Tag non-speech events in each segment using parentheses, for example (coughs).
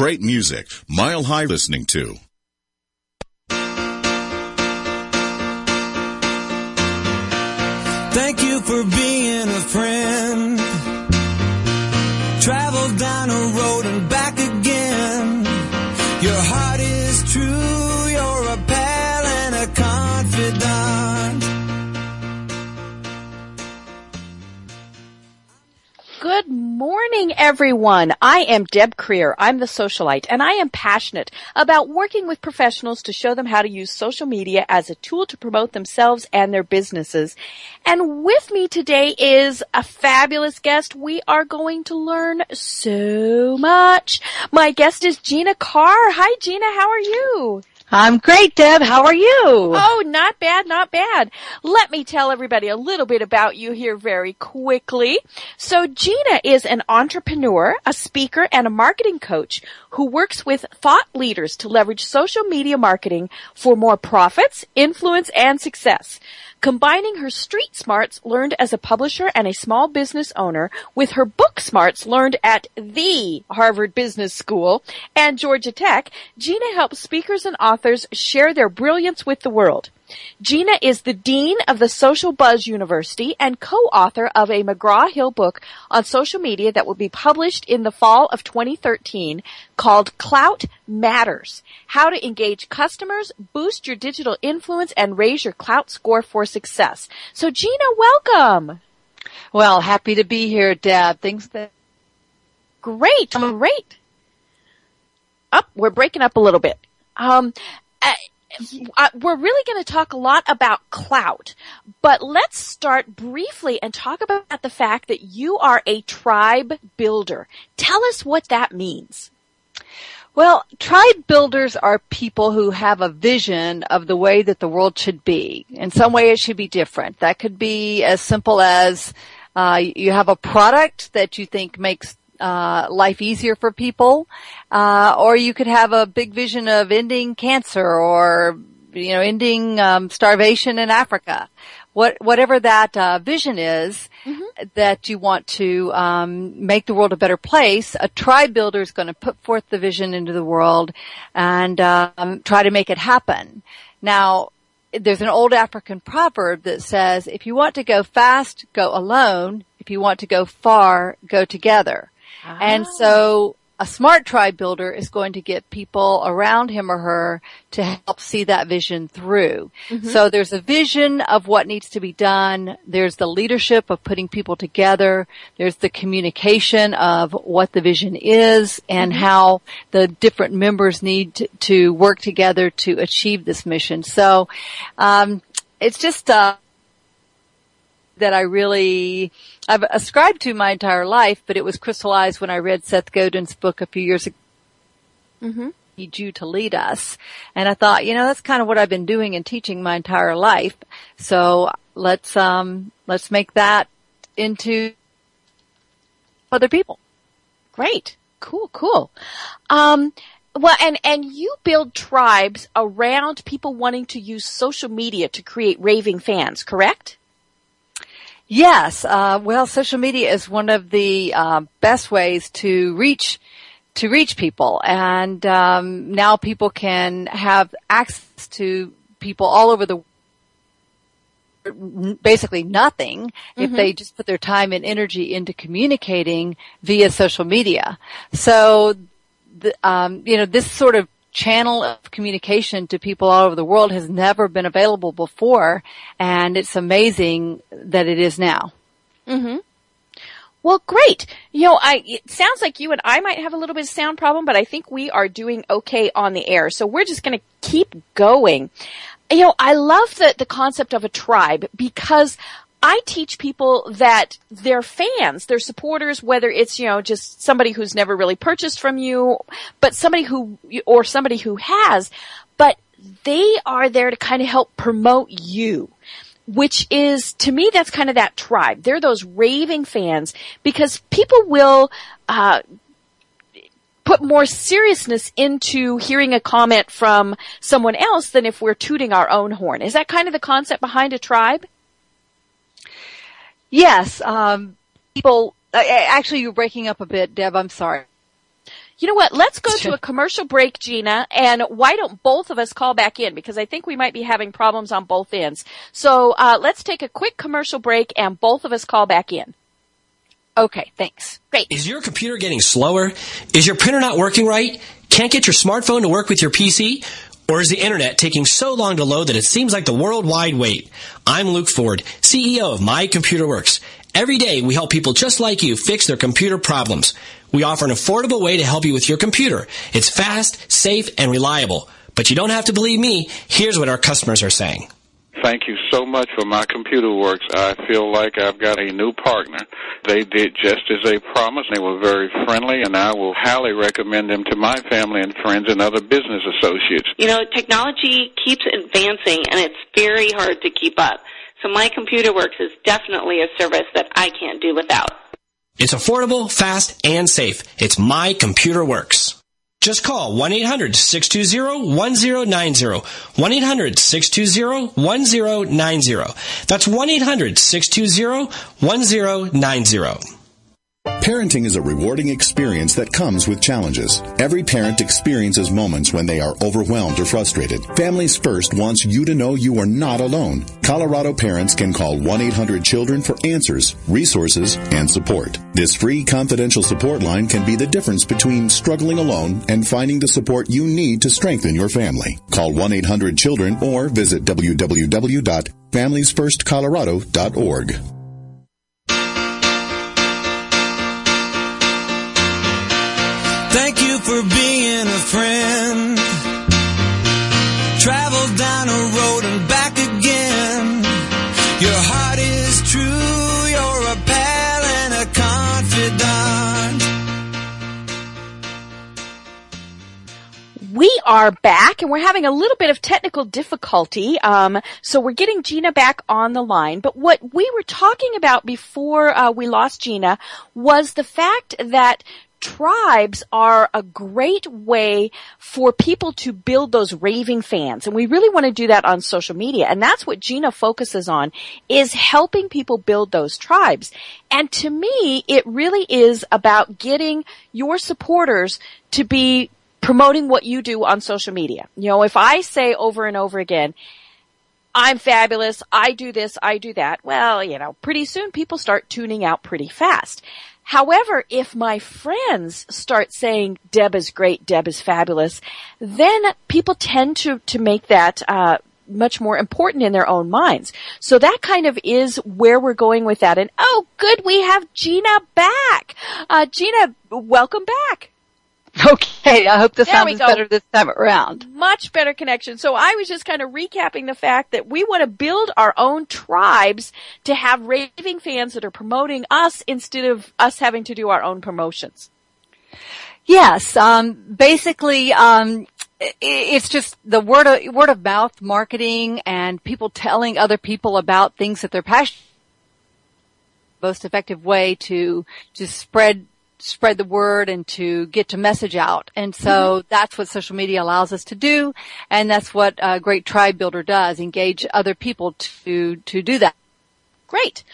Great music, Mile High listening to. Thank you for being a friend. Travel down a road and back again. Your heart morning, everyone. I am Deb Creer. I'm the socialite, and I am passionate about working with professionals to show them how to use social media as a tool to promote themselves and their businesses. And with me today is a fabulous guest. We are going to learn so much. My guest is Gina Carr. Hi, Gina. How are you? I'm great, Deb. How are you? Oh, not bad, not bad. Let me tell everybody a little bit about you here very quickly. So Gina is an entrepreneur, a speaker, and a marketing coach who works with thought leaders to leverage social media marketing for more profits, influence, and success combining her street smarts learned as a publisher and a small business owner with her book smarts learned at the Harvard Business School and Georgia Tech, Gina helps speakers and authors share their brilliance with the world. Gina is the Dean of the Social Buzz University and co-author of a McGraw-Hill book on social media that will be published in the fall of 2013 called Klout Matters. How to engage customers, boost your digital influence, and raise your Klout score for success. So Gina, welcome. Well, happy to be here, Deb. Things that Great, great. Up, we're breaking up a little bit. Um, uh, we're really going to talk a lot about clout, but let's start briefly and talk about the fact that you are a tribe builder. Tell us what that means. Well, tribe builders are people who have a vision of the way that the world should be. In some way it should be different. That could be as simple as uh, you have a product that you think makes uh, life easier for people, uh, or you could have a big vision of ending cancer or you know ending um, starvation in Africa. What, whatever that uh, vision is mm-hmm. that you want to um, make the world a better place, a tribe builder is going to put forth the vision into the world and um, try to make it happen. Now, there's an old African proverb that says, if you want to go fast, go alone. If you want to go far, go together. And ah. so a smart tribe builder is going to get people around him or her to help see that vision through. Mm-hmm. So there's a vision of what needs to be done. There's the leadership of putting people together. There's the communication of what the vision is and mm-hmm. how the different members need to, to, work together to achieve this mission. So, um, it's just, uh, that I really, I've ascribed to my entire life, but it was crystallized when I read Seth Godin's book a few years ago. Mm-hmm. Need you to lead us. And I thought, you know, that's kind of what I've been doing and teaching my entire life. So let's, um, let's make that into other people. Great. Cool, cool. Um, well, and, and you build tribes around people wanting to use social media to create raving fans, correct? Yes. Uh, well, social media is one of the uh, best ways to reach to reach people, and um, now people can have access to people all over the basically nothing mm-hmm. if they just put their time and energy into communicating via social media. So, the, um, you know, this sort of channel of communication to people all over the world has never been available before, and it's amazing that it is now. Mm-hmm. Well, great. You know, I, it sounds like you and I might have a little bit of sound problem, but I think we are doing okay on the air. So we're just going to keep going. You know, I love the, the concept of a tribe because I teach people that they're fans, they're supporters, whether it's, you know, just somebody who's never really purchased from you, but somebody who, or somebody who has, but they are there to kind of help promote you. Which is, to me, that's kind of that tribe. They're those raving fans because people will, uh, put more seriousness into hearing a comment from someone else than if we're tooting our own horn. Is that kind of the concept behind a tribe? Yes, um, people. Uh, actually, you're breaking up a bit, Deb. I'm sorry. You know what? Let's go to a commercial break, Gina, and why don't both of us call back in because I think we might be having problems on both ends. So uh, let's take a quick commercial break and both of us call back in. Okay, thanks. Great. Is your computer getting slower? Is your printer not working right? Can't get your smartphone to work with your PC? Or is the internet taking so long to load that it seems like the worldwide wait? I'm Luke Ford, CEO of My Computer Works. Every day we help people just like you fix their computer problems. We offer an affordable way to help you with your computer. It's fast, safe, and reliable. But you don't have to believe me. Here's what our customers are saying. Thank you so much for my computer works. I feel like I've got a new partner. They did just as they promised. They were very friendly, and I will highly recommend them to my family and friends and other business associates. You know, technology keeps advancing, and it's very hard to keep up. So my computer works is definitely a service that I can't do without. It's affordable, fast, and safe. It's My Computer Works. Just call 1-800-620-1090. 1-800-620-1090. That's 1-800-620-1090. Parenting is a rewarding experience that comes with challenges. Every parent experiences moments when they are overwhelmed or frustrated. Families First wants you to know you are not alone. Colorado parents can call 1-800-CHILDREN for answers, resources, and support. This free confidential support line can be the difference between struggling alone and finding the support you need to strengthen your family. Call 1-800-CHILDREN or visit www.familiesfirstcolorado.org. for being a friend. Travel down a road and back again. Your heart is true. You're a pal and a confidant. We are back and we're having a little bit of technical difficulty. Um, so we're getting Gina back on the line. But what we were talking about before uh, we lost Gina was the fact that tribes are a great way for people to build those raving fans. And we really want to do that on social media. And that's what Gina focuses on is helping people build those tribes. And to me, it really is about getting your supporters to be promoting what you do on social media. You know, if I say over and over again, I'm fabulous, I do this, I do that, well, you know, pretty soon people start tuning out pretty fast. However, if my friends start saying Deb is great, Deb is fabulous, then people tend to to make that uh, much more important in their own minds. So that kind of is where we're going with that. And oh, good, we have Gina back. Uh, Gina, welcome back. (laughs) Okay, I hope the There sound is go. better this time around. Much better connection. So I was just kind of recapping the fact that we want to build our own tribes to have raving fans that are promoting us instead of us having to do our own promotions. Yes, um, basically, um, it's just the word of, word of mouth marketing and people telling other people about things that they're passionate. Most effective way to to spread spread the word and to get to message out. And so mm-hmm. that's what social media allows us to do, and that's what a great tribe builder does: engage other people to to do that. Great.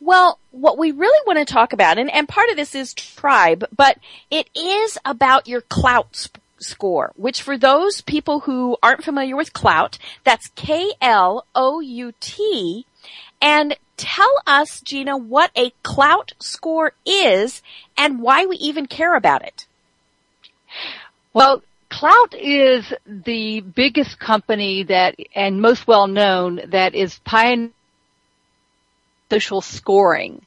Well, what we really want to talk about, and, and part of this is tribe, but it is about your Klout sp- score, which for those people who aren't familiar with Klout, that's K-L-O-U-T. And tell us, Gina, what a Klout score is and why we even care about it. Well, Klout is the biggest company that, and most well known, that is pioneering social scoring.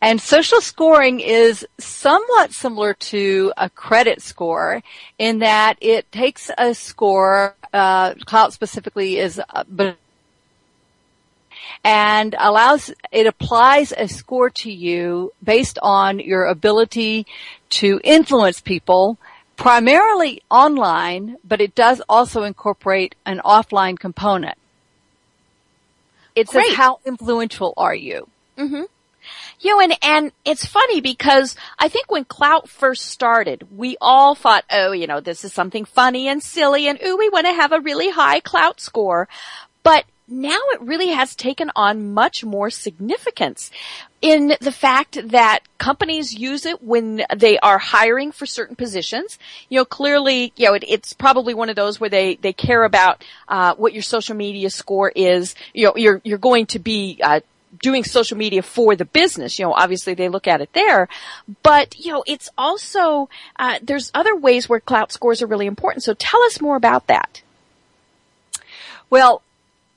And social scoring is somewhat similar to a credit score in that it takes a score, uh, Klout specifically is, uh, but and allows it applies a score to you based on your ability to influence people primarily online but it does also incorporate an offline component. It says how influential are you? Mm-hmm. You know, and, and it's funny because I think when Klout first started, we all thought, oh, you know, this is something funny and silly and ooh, we want to have a really high Klout score. But now it really has taken on much more significance in the fact that companies use it when they are hiring for certain positions. You know, clearly, you know, it, it's probably one of those where they, they care about, uh, what your social media score is. You know, you're, you're going to be, uh, doing social media for the business. You know, obviously they look at it there, but you know, it's also uh, there's other ways where Klout scores are really important. So tell us more about that. Well,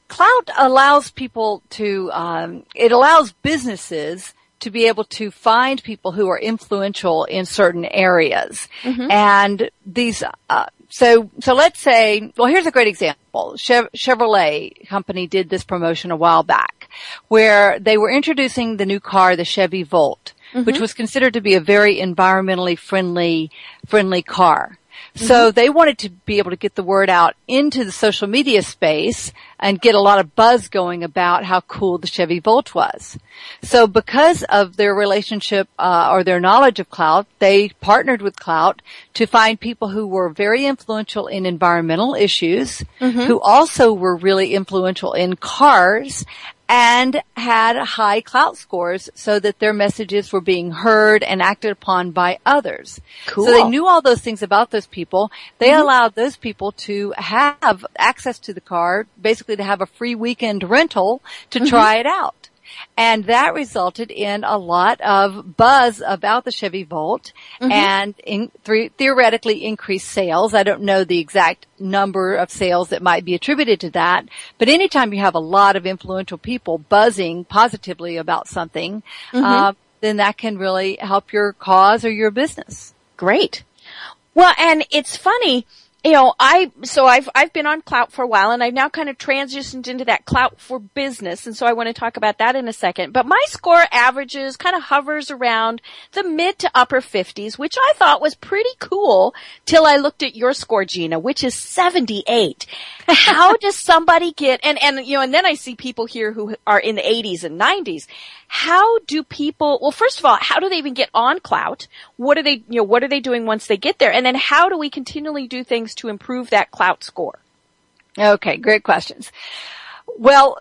Klout allows people to, um, it allows businesses to be able to find people who are influential in certain areas. Mm-hmm. And these, uh, so, so let's say, well, here's a great example. Chevrolet company did this promotion a while back where they were introducing the new car, the Chevy Volt, mm-hmm. which was considered to be a very environmentally friendly, friendly car. So mm-hmm. they wanted to be able to get the word out into the social media space and get a lot of buzz going about how cool the Chevy Volt was. So because of their relationship uh, or their knowledge of Klout, they partnered with Klout to find people who were very influential in environmental issues, mm-hmm. who also were really influential in cars and had high Klout scores so that their messages were being heard and acted upon by others. Cool. So they knew all those things about those people. They mm-hmm. allowed those people to have access to the car, basically to have a free weekend rental to mm-hmm. try it out. And that resulted in a lot of buzz about the Chevy Volt mm-hmm. and in, th- theoretically increased sales. I don't know the exact number of sales that might be attributed to that, but anytime you have a lot of influential people buzzing positively about something, mm-hmm. uh, then that can really help your cause or your business. Great. Well, and it's funny, you know, I, so I've, I've been on Klout for a while and I've now kind of transitioned into that Klout for business. And so I want to talk about that in a second. But my score averages kind of hovers around the mid to upper fifties, which I thought was pretty cool till I looked at your score, Gina, which is 78. How does somebody get, and, and, you know, and then I see people here who are in the 80s and 90s. How do people, well, first of all, how do they even get on Klout? What are they, you know, what are they doing once they get there? And then how do we continually do things to improve that Klout score? Okay, great questions. Well,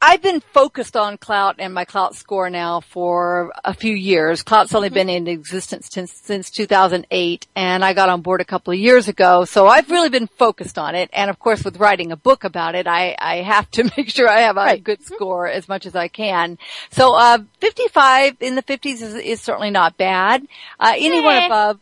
I've been focused on Klout and my Klout score now for a few years. Klout's only mm-hmm. been in existence since, since 2008 and I got on board a couple of years ago. So I've really been focused on it. And of course with writing a book about it, I, I have to (laughs) make sure I have a right. good score as much as I can. So, uh, 55 in the 50s is, is certainly not bad. Uh, anyone above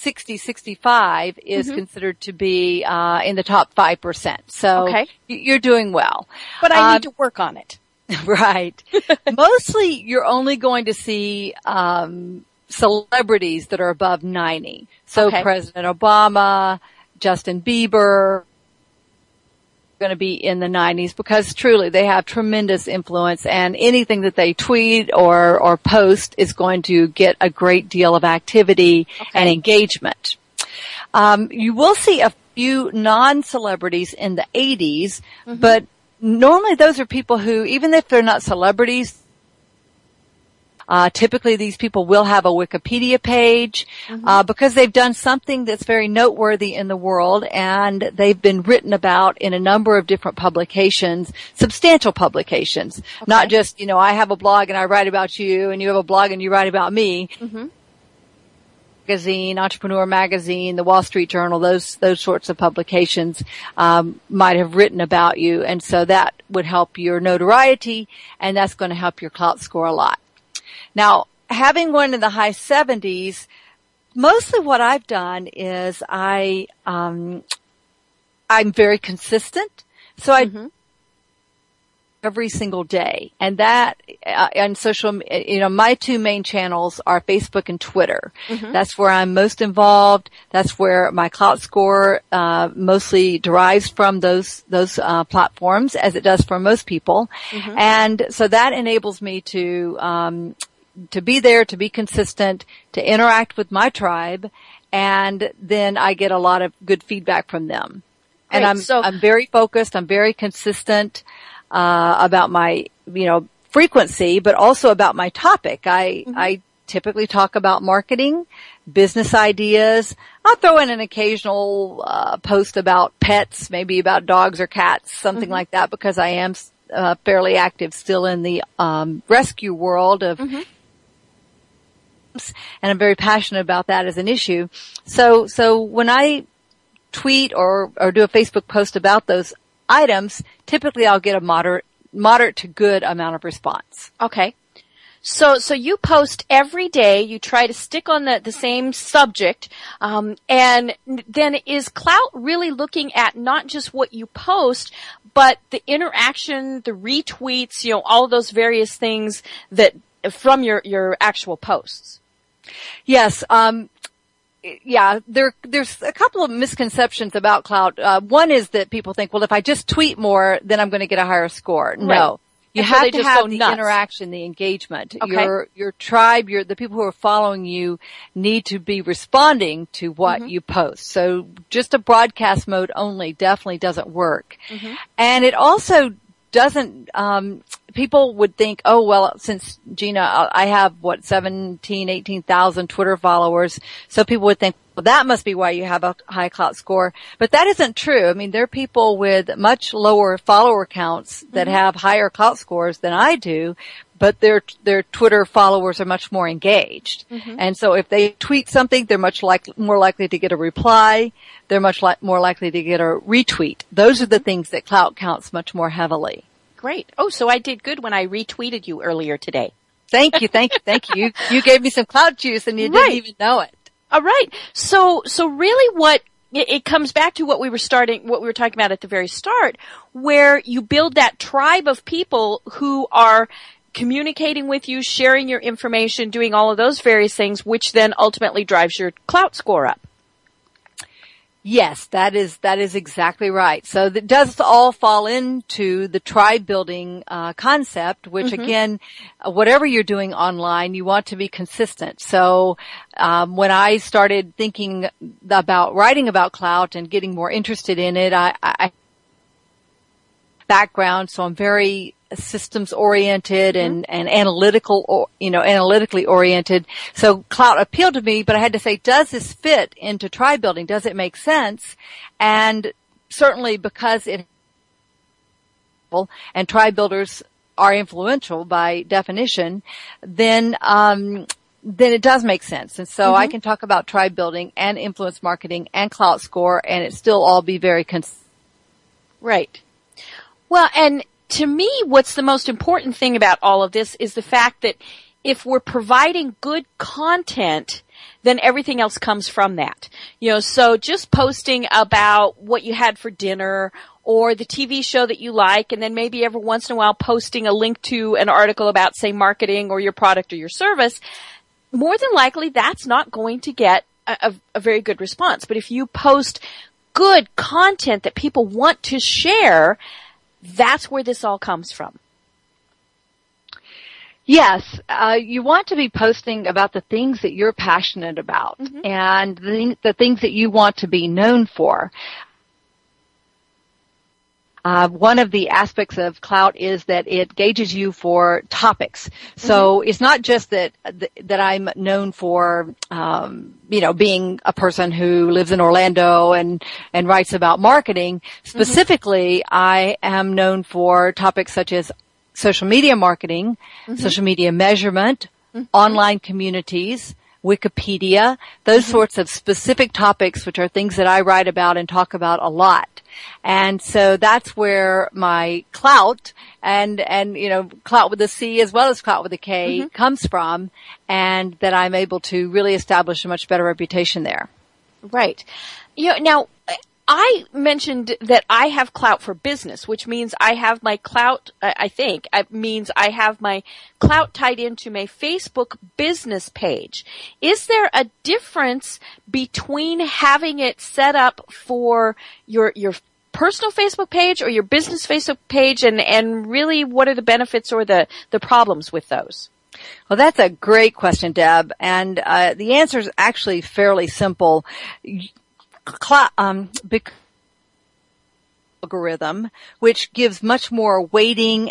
60, 65 is mm-hmm. considered to be uh, in the top 5%. So okay. you're doing well. But I need um, to work on it. (laughs) right. (laughs) Mostly you're only going to see um, celebrities that are above 90. So okay. President Obama, Justin Bieber, going to be in the 90s because truly they have tremendous influence and anything that they tweet or, or post is going to get a great deal of activity okay. and engagement. Um, you will see a few non-celebrities in the 80s, mm-hmm. but normally those are people who, even if they're not celebrities, uh, typically these people will have a Wikipedia page, mm-hmm. uh, because they've done something that's very noteworthy in the world and they've been written about in a number of different publications, substantial publications, okay. not just, you know, I have a blog and I write about you and you have a blog and you write about me. Mm-hmm magazine, Entrepreneur Magazine, the Wall Street Journal, those those sorts of publications um, might have written about you, and so that would help your notoriety, and that's going to help your Klout score a lot. Now, having one in the high 70s, mostly what I've done is I, um, I'm very consistent. So I, mm-hmm. Every single day. And that, uh, on social, you know, my two main channels are Facebook and Twitter. Mm-hmm. That's where I'm most involved. That's where my Klout score, uh, mostly derives from those, those, uh, platforms as it does for most people. Mm-hmm. And so that enables me to, um, to be there, to be consistent, to interact with my tribe, and then I get a lot of good feedback from them. Great. And I'm so, I'm very focused. I'm very consistent uh, about my you know frequency, but also about my topic. I mm-hmm. I typically talk about marketing, business ideas. I'll throw in an occasional uh, post about pets, maybe about dogs or cats, something Mm-hmm. like that, because I am uh, fairly active still in the um, rescue world of Mm-hmm. and I'm very passionate about that as an issue. So, so when I tweet or, or do a Facebook post about those items, typically I'll get a moderate, moderate to good amount of response. Okay. So, so you post every day. You try to stick on the, the same subject, um, and then is Klout really looking at not just what you post, but the interaction, the retweets, you know, all those various things that from your your actual posts. Yes, um, yeah, there, there's a couple of misconceptions about Klout. Uh, one is that people think, well, if I just tweet more, then I'm going to get a higher score. Right. No. You And have they to have the nuts. interaction, the engagement. Okay. Your your tribe, your the people who are following you need to be responding to what Mm-hmm. you post. So just a broadcast mode only definitely doesn't work. Mm-hmm. And it also doesn't um people would think oh well since Gina uh, I have what 17 18,000 Twitter followers. So people would think well that must be why you have a high Klout score. But that isn't true. I mean there are people with much lower follower counts that have higher Klout scores than I do but their their Twitter followers are much more engaged mm-hmm. and so if they tweet something they're much like more likely to get a reply they're much li- more likely to get a retweet those are the mm-hmm. things that Klout counts much more heavily Great. Oh, so I did good when I retweeted you earlier today. Thank you, thank you, thank you. You, you gave me some Klout juice and you Right. didn't even know it. All right. So, so really what it comes back to what we were starting, what we were talking about at the very start, where you build that tribe of people who are communicating with you, sharing your information, doing all of those various things, which then ultimately drives your Klout score up. Yes, that is that is exactly right. So that does all fall into the tribe building uh, concept, which again, uh, whatever you're doing online, you want to be consistent. So um, when I started thinking about writing about Klout and getting more interested in it, I, I background, so I'm very systems oriented and, and analytical, or, you know, analytically oriented. So Klout appealed to me, but I had to say, does this fit into tribe building? Does it make sense? And certainly because it and tribe builders are influential by definition, then um, then it does make sense. And so I can talk about tribe building and influence marketing and Klout score, and it still all be very cons- Right. Well, and to me, what's the most important thing about all of this is the fact that if we're providing good content, then everything else comes from that. You know, so just posting about what you had for dinner or the TV show that you like and then maybe every once in a while posting a link to an article about say marketing or your product or your service, more than likely that's not going to get a, a, very good response. But if you post good content that people want to share, that's where this all comes from. Yes, uh, you want to be posting about the things that you're passionate about and the, the things that you want to be known for. Uh, one of the aspects of Klout is that it gauges you for topics. So mm-hmm. it's not just that that I'm known for, um, you know, being a person who lives in Orlando and and writes about marketing. Mm-hmm. Specifically, I am known for topics such as social media marketing, mm-hmm. social media measurement, online communities, Wikipedia, those sorts of specific topics, which are things that I write about and talk about a lot. And so that's where my clout and, and, you know, clout with a C as well as clout with a K mm-hmm. comes from and that I'm able to really establish a much better reputation there. Right. You know, now, I mentioned that I have Klout for business, which means I have my Klout, I I think, it means I have my Klout tied into my Facebook business page. Is there a difference between having it set up for your, your personal Facebook page or your business Facebook page and, and really what are the benefits or the, the problems with those? Well, that's a great question, Deb. And uh, the answer is actually fairly simple. Um, bec- algorithm, which gives much more weighting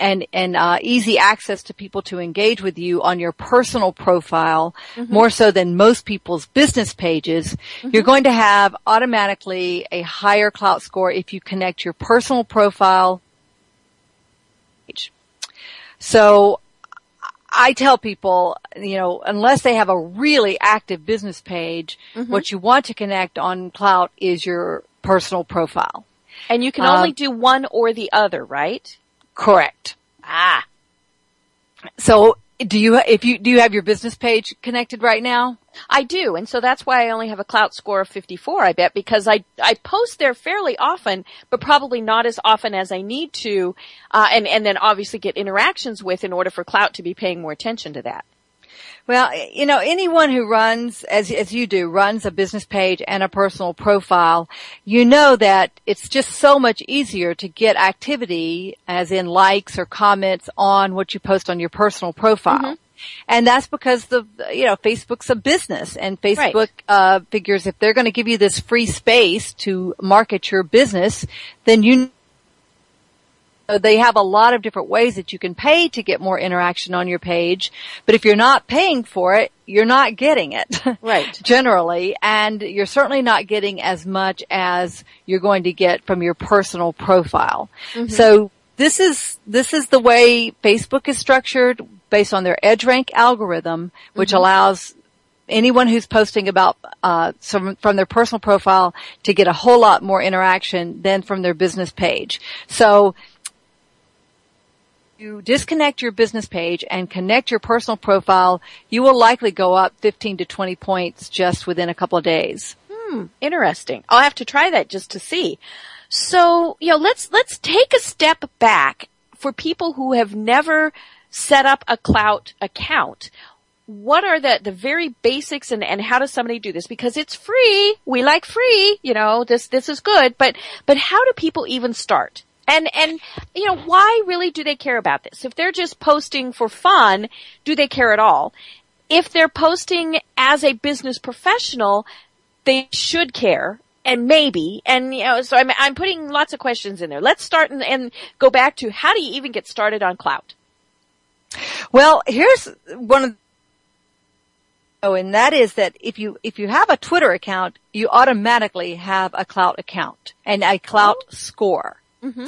and and uh, easy access to people to engage with you on your personal profile more so than most people's business pages, you're going to have automatically a higher Klout score if you connect your personal profile. page. So I tell people, you know, unless they have a really active business page, what you want to connect on Klout is your personal profile. And you can Um, only do one or the other, right? Correct. Ah. So do you, if you, do you have your business page connected right now? I do, and so that's why I only have a Klout score of 54, I bet, because I, I post there fairly often, but probably not as often as I need to, uh, and, and then obviously get interactions with in order for Klout to be paying more attention to that. Well, you know, anyone who runs, as, as you do, runs a business page and a personal profile, you know that it's just so much easier to get activity, as in likes or comments on what you post on your personal profile. And that's because the, you know, Facebook's a business and Facebook, uh, figures if they're going to give you this free space to market your business, then you they have a lot of different ways that you can pay to get more interaction on your page. But if you're not paying for it, you're not getting it. (laughs) Right. Generally. And you're certainly not getting as much as you're going to get from your personal profile. So this is, this is the way Facebook is structured based on their EdgeRank algorithm, which allows anyone who's posting about uh, some, from their personal profile to get a whole lot more interaction than from their business page. So you disconnect your business page and connect your personal profile, you will likely go up 15 to 20 points just within a couple of days. Hmm, interesting. I'll have to try that just to see. So, you know, let's, let's take a step back for people who have never set up a Klout account. What are the, the very basics and, and how does somebody do this? Because it's free. We like free. You know, this, this is good. But, but how do people even start? And, and, you know, why really do they care about this? If they're just posting for fun, do they care at all? If they're posting as a business professional, they should care and maybe and you know so I'm I'm putting lots of questions in there. Let's start and, and go back to how do you even get started on Klout? Well, here's one of Oh, and that is that if you, if you have a Twitter account, you automatically have a Klout account and a Klout oh. score. Mm-hmm.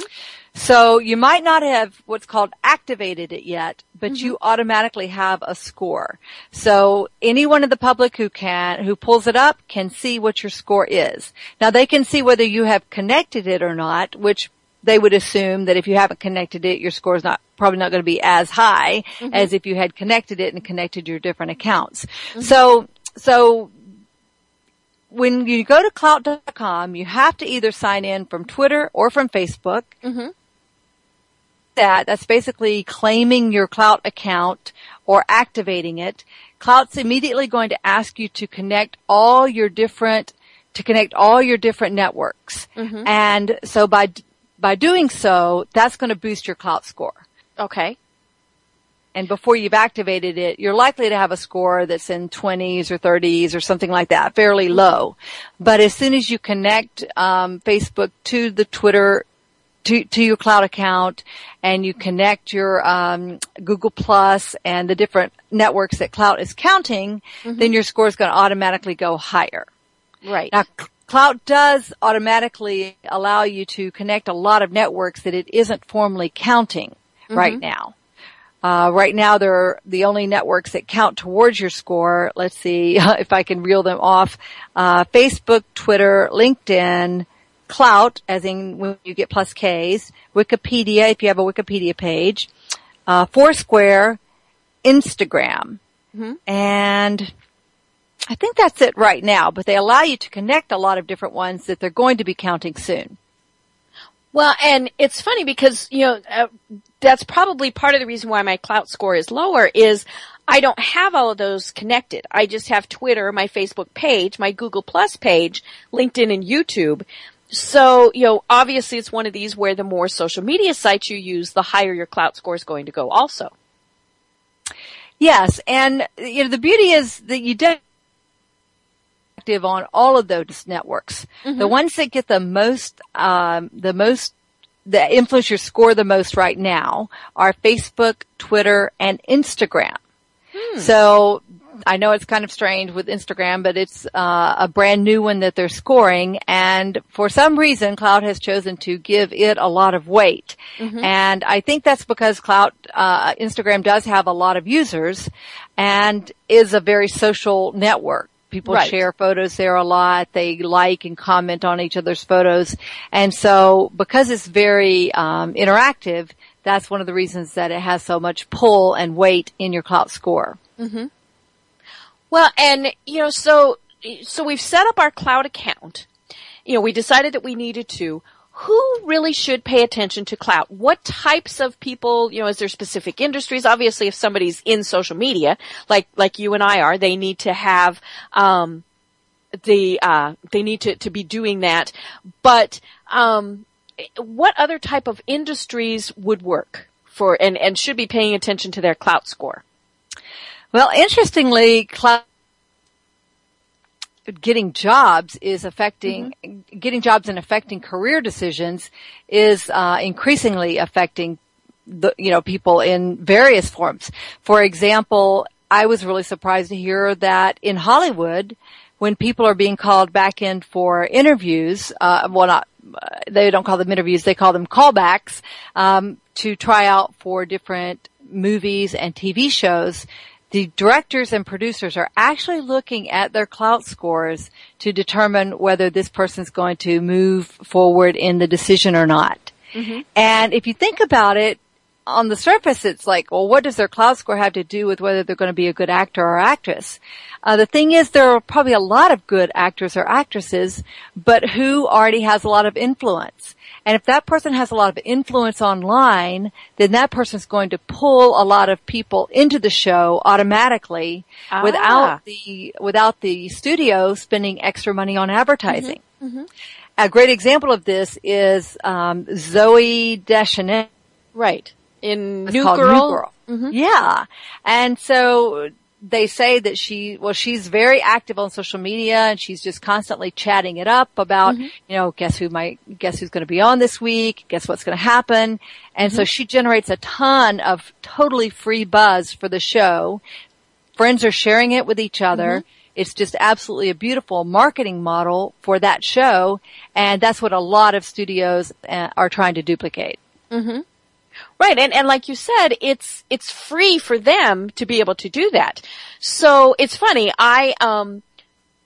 So you might not have what's called activated it yet, but mm-hmm. you automatically have a score. So anyone in the public who can, who pulls it up can see what your score is. Now they can see whether you have connected it or not, which they would assume that if you haven't connected it, your score is not probably not going to be as high mm-hmm. as if you had connected it and connected your different accounts. So, so when you go to klout.com, you have to either sign in from Twitter or from Facebook. Mm-hmm. That, that's basically claiming your Klout account or activating it. Klout's immediately going to ask you to connect all your different, to connect all your different networks. Mm-hmm. And so by, by doing so, that's going to boost your Klout score Okay. And before you've activated it, you're likely to have a score that's in 20s or 30s or something like that, fairly low. But as soon as you connect um, Facebook to the Twitter, to, to your Klout account, and you connect your um, Google Plus and the different networks that Klout is counting, then your score is going to automatically go higher. Right. Now, Klout does automatically allow you to connect a lot of networks that it isn't formally counting right now. Uh, right now, they're the only networks that count towards your score. Let's see (laughs) if I can reel them off. Uh, Facebook, Twitter, LinkedIn, Klout, as in when you get plus Ks, Wikipedia, if you have a Wikipedia page, uh, Foursquare, Instagram, and I think that's it right now, but they allow you to connect a lot of different ones that they're going to be counting soon. Well, and it's funny because, you know, uh, that's probably part of the reason why my Klout score is lower is I don't have all of those connected. I just have Twitter, my Facebook page, my Google Plus page, LinkedIn and YouTube. So, you know, obviously it's one of these where the more social media sites you use, the higher your Klout score is going to go also. Yes, and you know the beauty is that you don't active on all of those networks. The ones that get the most um, the most the influencers score the most right now are Facebook, Twitter, and Instagram. So I know it's kind of strange with Instagram, but it's uh, a brand new one that they're scoring, and for some reason, Klout has chosen to give it a lot of weight, and I think that's because Klout uh, Instagram does have a lot of users, and is a very social network. People Right. share photos there a lot. They like and comment on each other's photos, and so because it's very um, interactive, that's one of the reasons that it has so much pull and weight in your Klout score. Well, and you know, so so we've set up our Klout account. You know, we decided that we needed to. Who really should pay attention to Klout? What types of people, you know, is there specific industries? Obviously, if somebody's in social media, like like you and I are, they need to have um the uh they need to to be doing that. But um what other type of industries would work for and and should be paying attention to their Klout score? Well, interestingly, Klout getting jobs is affecting getting jobs and affecting career decisions is uh, increasingly affecting the you know people in various forms. For example, I was really surprised to hear that in Hollywood, when people are being called back in for interviews, uh, well, not uh, they don't call them interviews; they call them callbacks um, to try out for different movies and TV shows. The directors and producers are actually looking at their Klout scores to determine whether this person's going to move forward in the decision or not. And if you think about it, on the surface, it's like, well, what does their Klout score have to do with whether they're going to be a good actor or actress? Uh, the thing is, there are probably a lot of good actors or actresses, but who already has a lot of influence? And if that person has a lot of influence online, then that person's going to pull a lot of people into the show automatically Ah. without the, without the studio spending extra money on advertising. A great example of this is um, Zooey Deschanel. Right. In New Girl. Mm-hmm. New Girl. Yeah. And so they say that she, well, she's very active on social media and she's just constantly chatting it up about, Mm-hmm. you know, guess who might, guess who's going to be on this week, guess what's going to happen. And Mm-hmm. so she generates a ton of totally free buzz for the show. Friends are sharing it with each other. Mm-hmm. It's just absolutely a beautiful marketing model for that show. And that's what a lot of studios uh, are trying to duplicate. Right. And, and like you said, it's, it's free for them to be able to do that. So it's funny. I, um,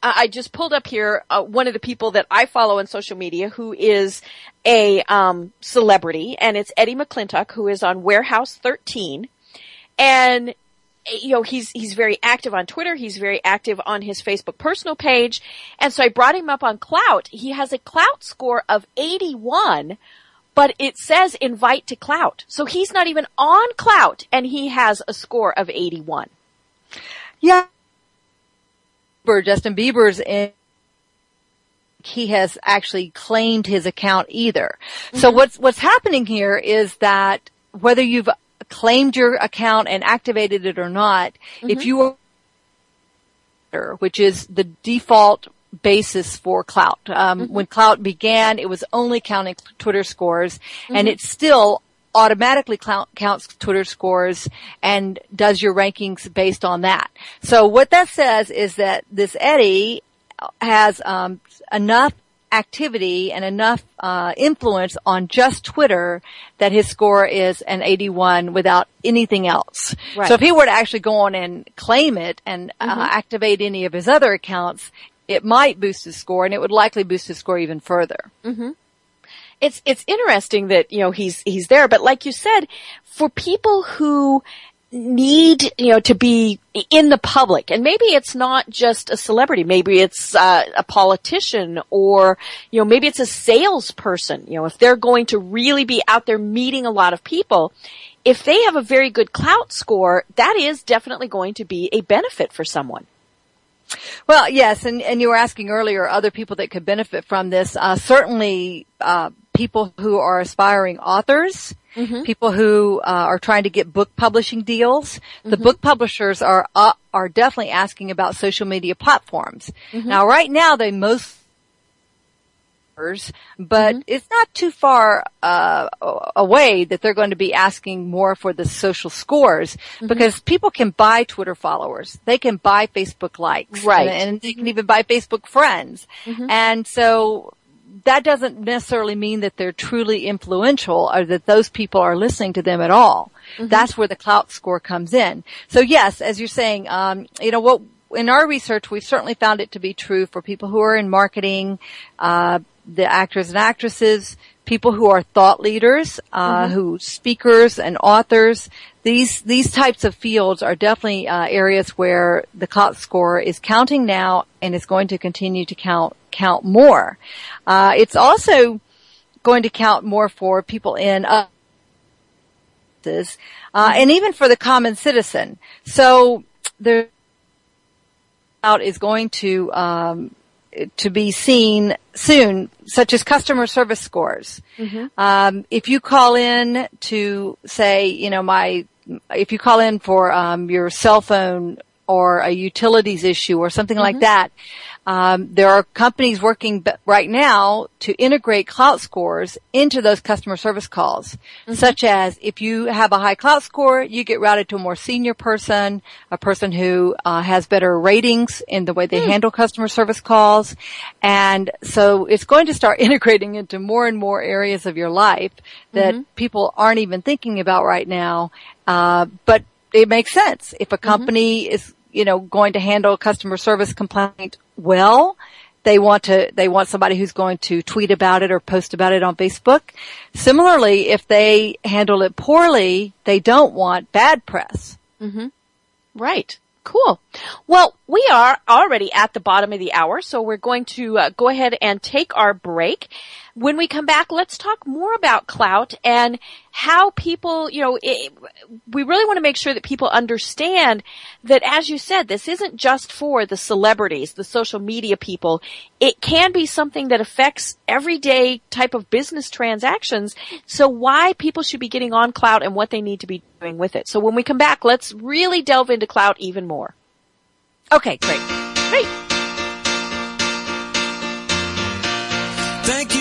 I just pulled up here uh, one of the people that I follow on social media who is a um, celebrity, and it's Eddie McClintock, who is on Warehouse 13, and you know he's he's very active on Twitter. He's very active on his Facebook personal page, and so I brought him up on Klout. He has a Klout score of 81, but it says invite to Klout, so he's not even on Klout, and he has a score of 81. Yeah. Justin Bieber's in he has actually claimed his account either. So mm-hmm. what's what's happening here is that whether you've claimed your account and activated it or not, if mm-hmm. you are which is the default basis for Klout. Um, When Klout began, it was only counting Twitter scores, and it still automatically clou- counts Twitter scores and does your rankings based on that. So what that says is that this Eddie has um, enough activity and enough uh, influence on just Twitter that his score is an 81 without anything else. Right. So if he were to actually go on and claim it and uh, activate any of his other accounts, it might boost his score and it would likely boost his score even further. it's it's interesting that you know he's he's there but like you said for people who need you know to be in the public and maybe it's not just a celebrity maybe it's uh, a politician or you know maybe it's a salesperson you know if they're going to really be out there meeting a lot of people if they have a very good Klout score that is definitely going to be a benefit for someone Well, yes, and, and you were asking earlier other people that could benefit from this. Uh, certainly, uh, people who are aspiring authors, people who uh, are trying to get book publishing deals. The book publishers are uh, are definitely asking about social media platforms. Now, right now, they most but it's not too far uh, away that they're going to be asking more for the social scores because people can buy Twitter followers, they can buy Facebook likes, Right. and, and they can even buy Facebook friends, and so that doesn't necessarily mean that they're truly influential or that those people are listening to them at all. That's where the Klout score comes in. So yes, as you're saying, um, you know what. In our research, we've certainly found it to be true for people who are in marketing, uh, the actors and actresses, people who are thought leaders, uh, who speakers and authors. These these types of fields are definitely uh, areas where the Klout score is counting now and is going to continue to count count more. Uh, it's also going to count more for people in uh, uh, and even for the common citizen. So there out is going to um, to be seen soon, such as customer service scores. Um, if you call in to say, you know, my if you call in for um, your cell phone or a utilities issue or something like that, um, there are companies working b- right now to integrate Klout scores into those customer service calls, such as if you have a high Klout score, you get routed to a more senior person, a person who uh, has better ratings in the way they handle customer service calls, and so it's going to start (laughs) integrating into more and more areas of your life that people aren't even thinking about right now. Uh, but it makes sense. If a company is you know going to handle a customer service complaint well they want to they want somebody who's going to tweet about it or post about it on Facebook similarly if they handle it poorly they don't want bad press Right. Cool. Well, we are already at the bottom of the hour, so we're going to uh, go ahead and take our break. When we come back, let's talk more about Klout and how people, you know, it, we really want to make sure that people understand that, as you said, this isn't just for the celebrities, the social media people. It can be something that affects everyday type of business transactions. So why people should be getting on Klout and what they need to be doing with it. So when we come back, let's really delve into Klout even more. okay great Great. Thank you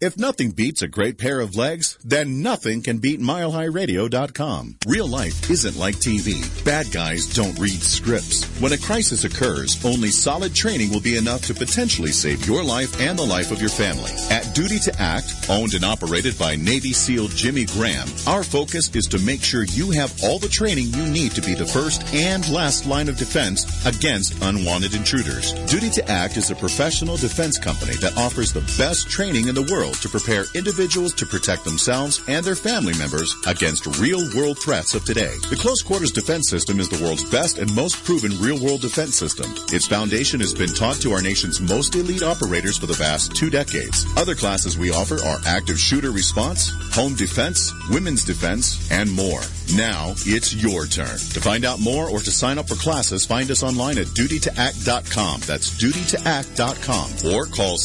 If nothing beats a great pair of legs, then nothing can beat MileHighRadio.com. Real life isn't like TV. Bad guys don't read scripts. When a crisis occurs, only solid training will be enough to potentially save your life and the life of your family. At Duty to Act, owned and operated by Navy SEAL Jimmy Graham, our focus is to make sure you have all the training you need to be the first and last line of defense against unwanted intruders. Duty to Act is a professional defense company that offers the best training in the world to prepare individuals to protect themselves and their family members against real world threats of today. The close quarters defense system is the world's best and most proven real world defense system. Its foundation has been taught to our nation's most elite operators for the past two decades. Other classes we offer are active shooter response, home defense, women's defense, and more. Now it's your turn. To find out more or to sign up for classes, find us online at dutytoact.com. That's dutytoact.com or call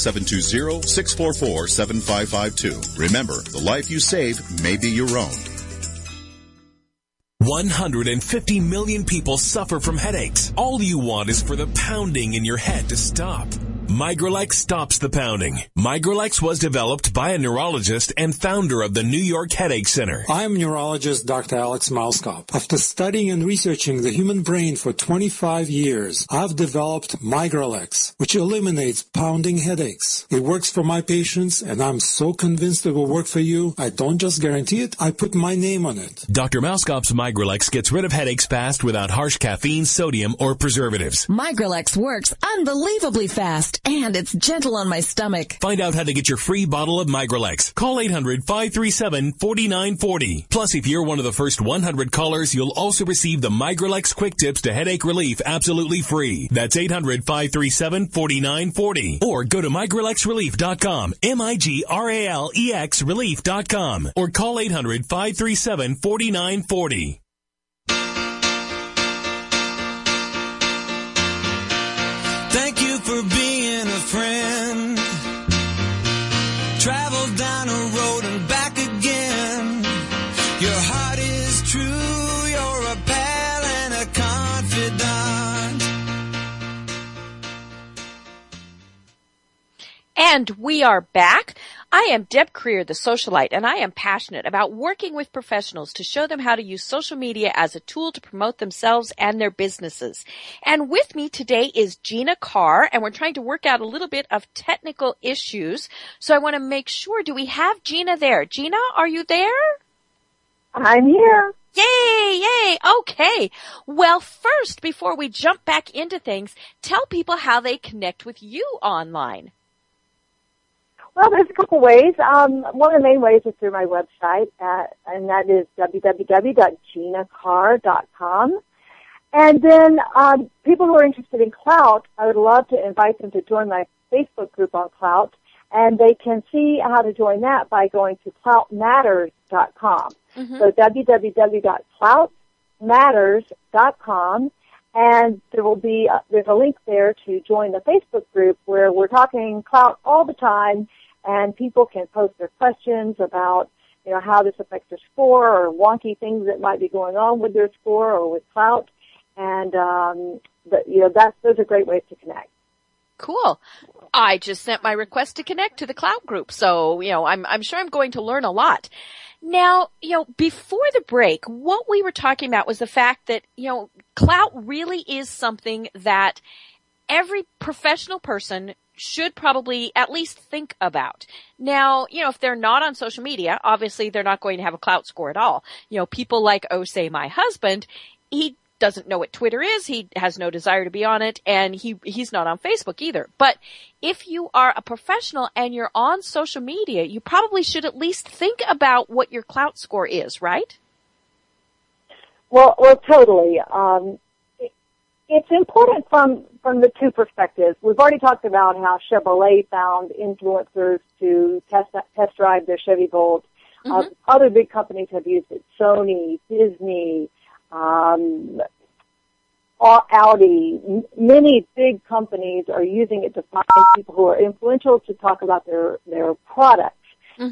720-644-7552. Remember, the life you save may be your own. 150 million people suffer from headaches. All you want is for the pounding in your head to stop. Migralex stops the pounding. Migralex was developed by a neurologist and founder of the New York Headache Center. I'm neurologist Dr. Alex Mauskop. After studying and researching the human brain for 25 years, I've developed Migralex, which eliminates pounding headaches. It works for my patients, and I'm so convinced it will work for you. I don't just guarantee it, I put my name on it. Dr. Mauskop's Migralex gets rid of headaches fast without harsh caffeine, sodium, or preservatives. Migralex works unbelievably fast and it's gentle on my stomach. Find out how to get your free bottle of Migralex. Call 800-537-4940. Plus, if you're one of the first 100 callers, you'll also receive the Migralex Quick Tips to Headache Relief absolutely free. That's 800-537-4940. Or go to migralexrelief.com, M-I-G-R-A-L-E-X relief.com. Or call 800-537-4940. And we are back. I am Deb Creer, the socialite, and I am passionate about working with professionals to show them how to use social media as a tool to promote themselves and their businesses. And with me today is Gina Carr, and we're trying to work out a little bit of technical issues. So I want to make sure, do we have Gina there? Gina, are you there? I'm here. Yay, yay. Okay. Well, first, before we jump back into things, tell people how they connect with you online. Well, there's a couple ways. Um, one of the main ways is through my website, uh, and that is www.ginacarr.com. And then um, people who are interested in Klout, I would love to invite them to join my Facebook group on Klout, and they can see how to join that by going to kloutmatters.com. So www.kloutmatters.com, and there will be uh, there's a link there to join the Facebook group where we're talking Klout all the time, and people can post their questions about you know how this affects their score or wonky things that might be going on with their score or with Klout, and um, but you know that's those are great ways to connect. Cool. I just sent my request to connect to the Klout group, so you know I'm I'm sure I'm going to learn a lot. Now, you know, before the break, what we were talking about was the fact that, you know, Klout really is something that every professional person should probably at least think about. Now, you know, if they're not on social media, obviously they're not going to have a Klout score at all. You know, people like, oh, say my husband, he doesn't know what Twitter is. He has no desire to be on it and he, he's not on Facebook either. But if you are a professional and you're on social media, you probably should at least think about what your Klout score is, right? Well, well, totally. Um, it's important from from the two perspectives. We've already talked about how Chevrolet found influencers to test test drive their Chevy Bolt. Uh, other big companies have used it: Sony, Disney, um, Audi. M- many big companies are using it to find people who are influential to talk about their their products.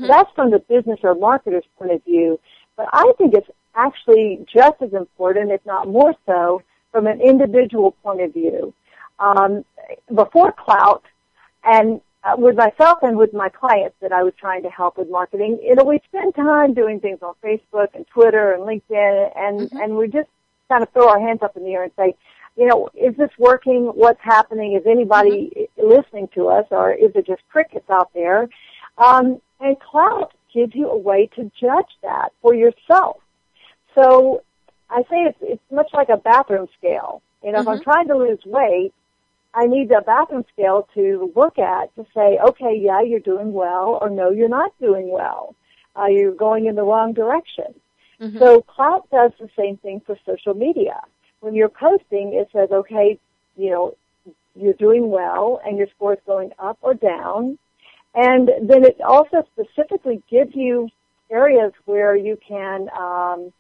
That's from the business or marketer's point of view. But I think it's actually just as important, if not more so, from an individual point of view. Um, before Klout, and uh, with myself and with my clients that I was trying to help with marketing, you know, we spend time doing things on Facebook and Twitter and LinkedIn, and and we just kind of throw our hands up in the air and say, you know, is this working? What's happening? Is anybody listening to us, or is it just crickets out there? Um, and Klout gives you a way to judge that for yourself. So I say it's, it's much like a bathroom scale. You know, if I'm trying to lose weight, I need a bathroom scale to look at to say, okay, yeah, you're doing well, or no, you're not doing well. Uh, you're going in the wrong direction. So Klout does the same thing for social media. When you're posting, it says, okay, you know, you're doing well and your score is going up or down. And then it also specifically gives you areas where you can, um,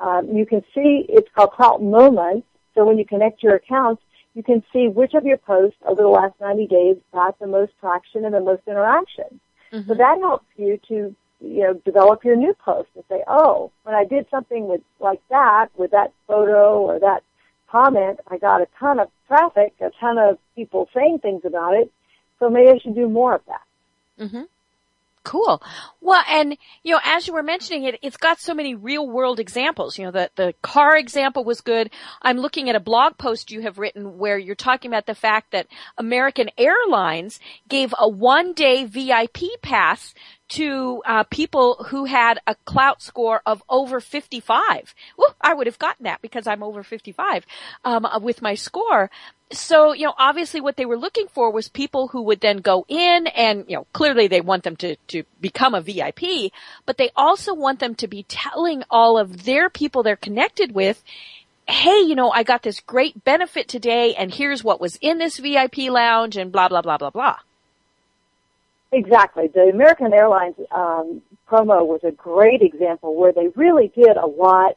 um, you can see, it's called Klout Moments. So when you connect your accounts, you can see which of your posts over the last 90 days got the most traction and the most interaction. So that helps you to, you know, develop your new post and say, oh, when I did something with, like that, with that photo or that comment, I got a ton of traffic, a ton of people saying things about it. So maybe I should do more of that. hmm Cool. Well, and you know, as you were mentioning it, it's got so many real world examples. You know, the the car example was good. I'm looking at a blog post you have written where you're talking about the fact that American Airlines gave a one day VIP pass to uh, people who had a Klout score of over 55. Well, I would have gotten that because I'm over 55 um, with my score. So, you know, obviously what they were looking for was people who would then go in and, you know, clearly they want them to, to become a VIP, but they also want them to be telling all of their people they're connected with, hey, you know, I got this great benefit today and here's what was in this VIP lounge and blah, blah, blah, blah, blah. Exactly. The American Airlines um, promo was a great example where they really did a lot,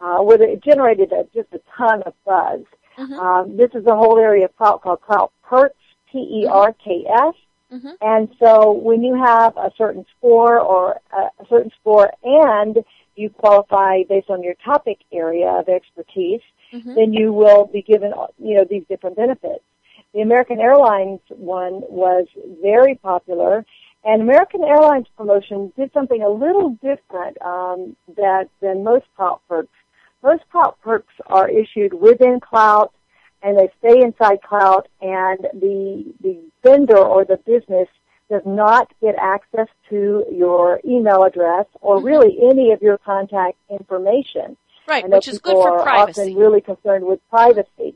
uh, where it generated a, just a ton of buzz. Mm-hmm. Um, this is a whole area of Klout called Klout Perks, P-E-R-K-S. Mm-hmm. And so when you have a certain score or a, a certain score and you qualify based on your topic area of expertise, Mhm. then you will be given, you know, these different benefits. The American Airlines one was very popular, and American Airlines promotion did something a little different um, that than most Klout perks. Most Klout perks are issued within Klout, and they stay inside Klout, and the the vendor or the business does not get access to your email address or mm-hmm. really any of your contact information. Right, which is good for privacy. Often really concerned with privacy.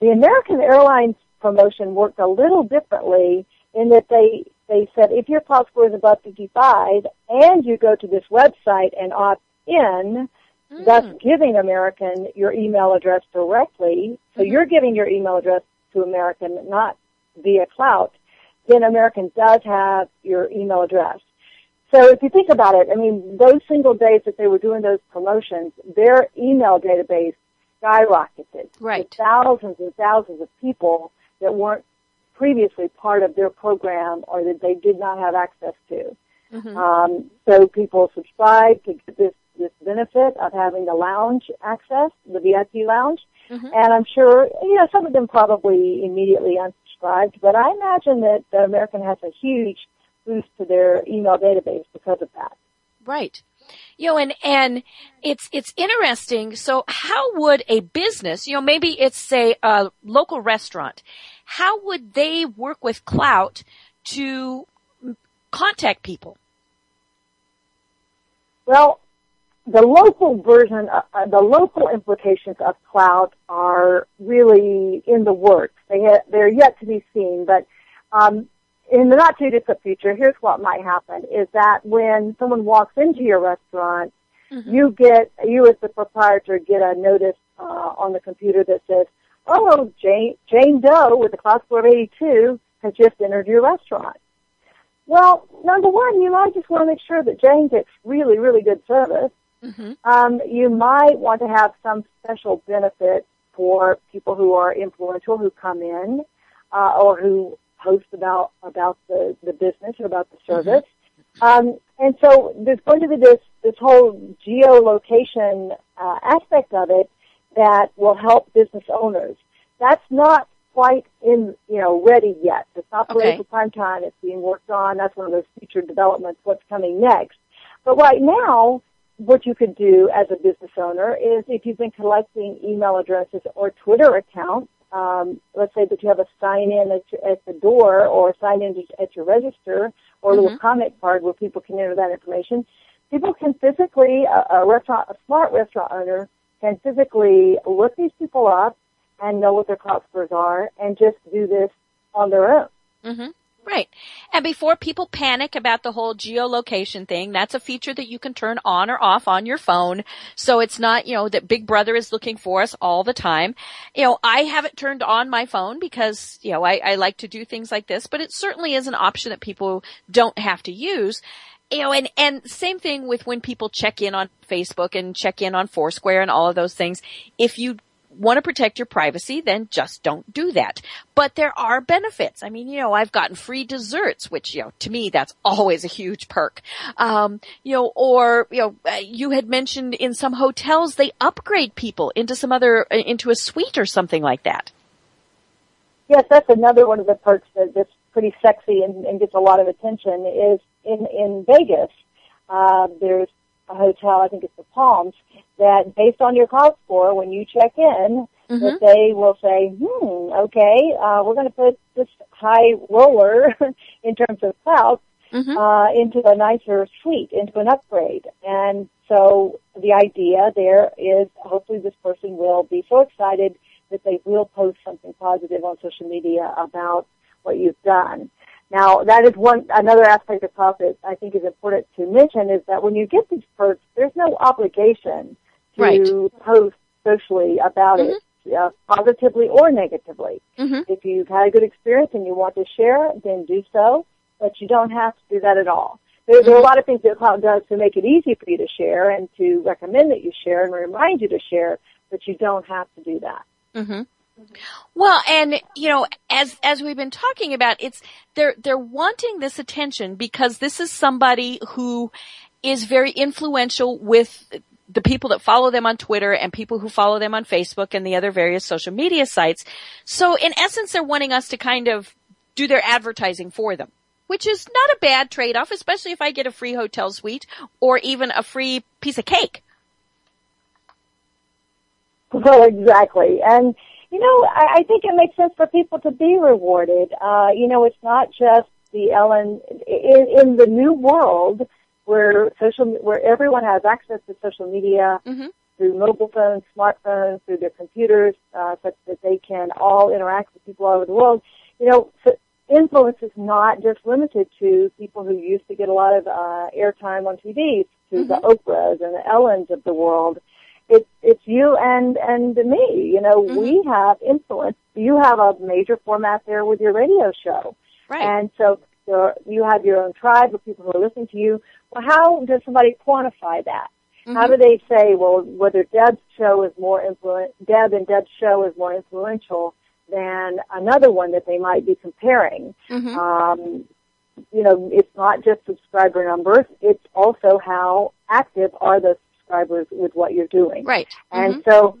The American Airlines promotion worked a little differently in that they they said if your Klout score is above 55 and you go to this website and opt in, thus giving American your email address directly, so you're giving your email address to American, not via Klout, then American does have your email address. So if you think about it, I mean, those single days that they were doing those promotions, their email database skyrocketed. Right. Thousands and thousands of people that weren't previously part of their program or that they did not have access to. Mhm. Um, so people subscribed to get this, this benefit of having the lounge access, the VIP lounge. Mhm. And I'm sure, you know, some of them probably immediately unsubscribed, but I imagine that the American has a huge boost to their email database because of that. Right. You know, and, and it's, it's interesting. So how would a business, you know, maybe it's say a local restaurant, how would they work with Klout to contact people? Well, the local version, uh, uh, the local implications of Klout are really in the works. They ha- they're yet to be seen, but um, in the not too distant future, here's what might happen: is that when someone walks into your restaurant, you get you as the proprietor get a notice uh, on the computer that says, "Oh, Jane Jane Doe with a Klout score of 82 has just entered your restaurant." Well, number one, you might just want to make sure that Jane gets really, really good service. Mm-hmm. Um, you might want to have some special benefit for people who are influential who come in uh, or who post about about the, the business or about the service. Um, and so there's going to be this this whole geolocation uh, aspect of it that will help business owners. That's not quite in you know ready yet. It's not Okay. ready for prime time. It's being worked on. That's one of those future developments. What's coming next? But right now, what you could do as a business owner is if you've been collecting email addresses or Twitter accounts, um, let's say that you have a sign in at, at the door or sign in at your register or a little Mhm. comment card where people can enter that information. People can physically, a, a restaurant, a smart restaurant owner can physically look these people up and know what their Klout scores are and just do this on their own. Mm-hmm. Right. And before people panic about the whole geolocation thing, that's a feature that you can turn on or off on your phone. So it's not, you know, that Big Brother is looking for us all the time. You know, I have it turned on my phone because, you know, I, I like to do things like this, but it certainly is an option that people don't have to use. You know, and, and same thing with when people check in on Facebook and check in on Foursquare and all of those things. If you want to protect your privacy, then just don't do that. But there are benefits. I mean, you know, I've gotten free desserts, which, you know, to me, that's (laughs) always a huge perk. Um, you know, or, you know, uh, you had mentioned in some hotels, they upgrade people into some other, uh, into a suite or something like that. Yes, that's another one of the perks that this pretty sexy and, and gets a lot of attention is in in Vegas. Uh, there's a hotel, I think it's the Palms, that based on your Klout score, when you check in, that they will say, hmm, okay, uh, we're going to put this high roller (laughs) in terms of Klout uh, into a nicer suite, into an upgrade. And so the idea there is hopefully this person will be so excited that they will post something positive on social media about what you've done. Now, that is one another aspect of Klout that I think is important to mention is that when you get these perks, there's no obligation to Right. post socially about it, mm-hmm. uh, positively or negatively. Mm-hmm. If you've had a good experience and you want to share, then do so, but you don't have to do that at all. There's there are a mm-hmm. lot of things that Klout does to make it easy for you to share and to recommend that you share and remind you to share, but you don't have to do that. Well, and you know, as as we've been talking about, it's they're they're wanting this attention because this is somebody who is very influential with the people that follow them on Twitter and people who follow them on Facebook and the other various social media sites. So in essence, they're wanting us to kind of do their advertising for them, which is not a bad trade-off, especially if I get a free hotel suite or even a free piece of cake. Well, exactly. And, you know, I, I think it makes sense for people to be rewarded. Uh, you know, it's not just the Ellen, in, in the new world where social, where everyone has access to social media through mobile phones, smartphones, through their computers, uh, such that they can all interact with people all over the world. You know, so influence is not just limited to people who used to get a lot of uh, airtime on TV, to the Oprahs and the Ellens of the world it's it's you and and me. You know, mm-hmm. we have influence. You have a major format there with your radio show, right? And so you have your own tribe of people who are listening to you. Well, how does somebody quantify that? How mm-hmm. do they say, well, whether Deb's show is more influent, Deb and Deb's show is more influential than another one that they might be comparing? Mm-hmm. Um, you know, it's not just subscriber numbers; it's also how active are those subscribers with what you're doing. Right. And so,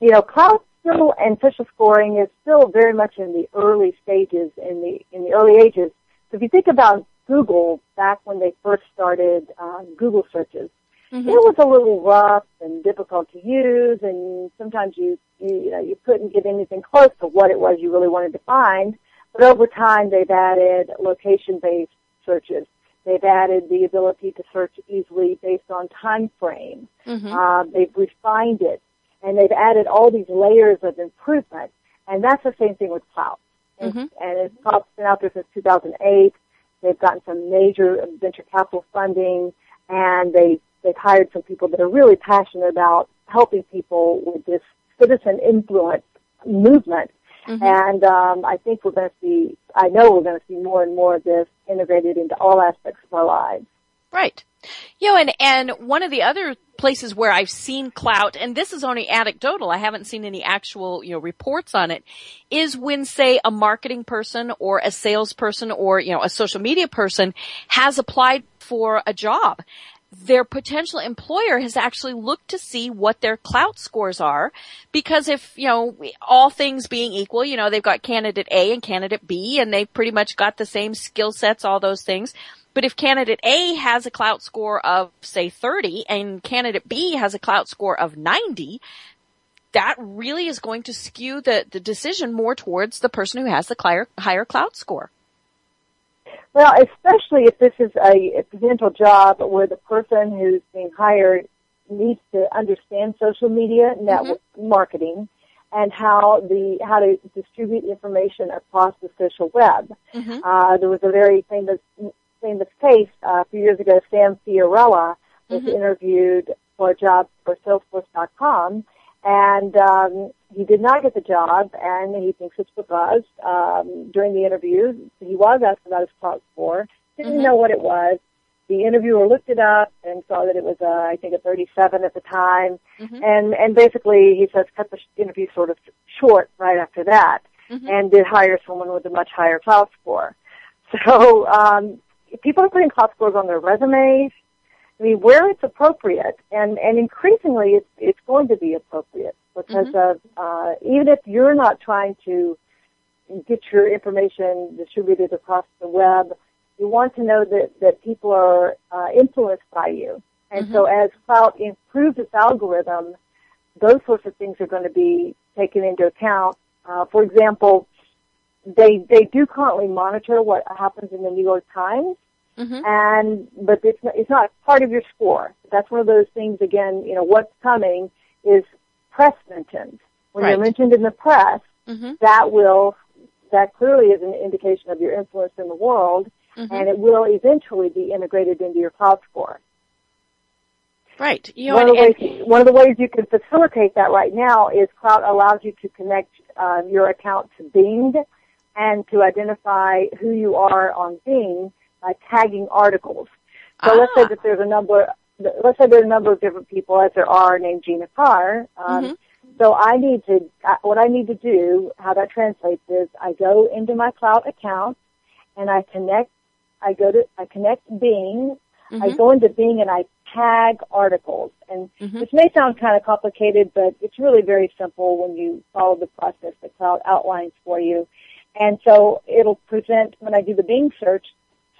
you know, Klout still and social scoring is still very much in the early stages, in the in the early ages. So if you think about Google back when they first started uh, Google searches, it was a little rough and difficult to use, and sometimes you, you you know you couldn't get anything close to what it was you really wanted to find. But over time, they've added location-based searches. They've added the ability to search easily based on time frame. Uh, they've refined it, and they've added all these layers of improvement. And that's the same thing with Klout. And, and Klout's been out there since 2008. They've gotten some major venture capital funding, and they they've hired some people that are really passionate about helping people with this citizen influence movement. And um, I think we're going to see. I know we're going to see more and more of this integrated into all aspects of our lives. Right. You know, and, and one of the other places where I've seen Klout, and this is only anecdotal, I haven't seen any actual, you know, reports on it, is when say a marketing person or a salesperson or, you know, a social media person has applied for a job. Their potential employer has actually looked to see what their Klout scores are because if, you know, all things being equal, you know, they've got candidate A and candidate B and they've pretty much got the same skill sets, all those things. But if candidate A has a Klout score of say 30 and candidate B has a Klout score of 90, that really is going to skew the, the decision more towards the person who has the higher, higher Klout score. Well, especially if this is a, potential job where the person who's being hired needs to understand social media network marketing and how the how to distribute information across the social web. Uh, there was a very famous famous case uh, a few years ago. Sam Fiorella was interviewed for a job for Salesforce.com, and um, he did not get the job, and he thinks it's because um, during the interview he was asked about his Klout score, didn't know what it was. The interviewer looked it up and saw that it was, uh, I think, a 37 at the time, and and basically he says cut the interview sort of short right after that, and did hire someone with a much higher Klout score. So um, people are putting Klout scores on their resumes. I mean, where it's appropriate, and and increasingly, it's it's going to be appropriate because of uh, even if you're not trying to get your information distributed across the web, you want to know that, that people are uh, influenced by you. And so as Klout improves its algorithm, those sorts of things are going to be taken into account. Uh, for example, they they do currently monitor what happens in the New York Times, and but it's not, it's not part of your score. That's one of those things. Again, you know what's coming is press mentions. When you're mentioned in the press, Mhm. that will that clearly is an indication of your influence in the world, Mhm. and it will eventually be integrated into your Klout score. Right. You know, one, of the ways, one of the ways you can facilitate that right now is Klout allows you to connect uh, your account to Bing and to identify who you are on Bing by tagging articles. So let's say that there's a number, let's say there's a number of different people as there are named Gina Carr. Um, So I need to, uh, what I need to do, how that translates is I go into my Klout account and I connect, I go to, I connect Bing I Mhm. go into Bing and I tag articles, and Mhm. which may sound kind of complicated, but it's really very simple when you follow the process that Klout outlines for you. And so it'll present when I do the Bing search,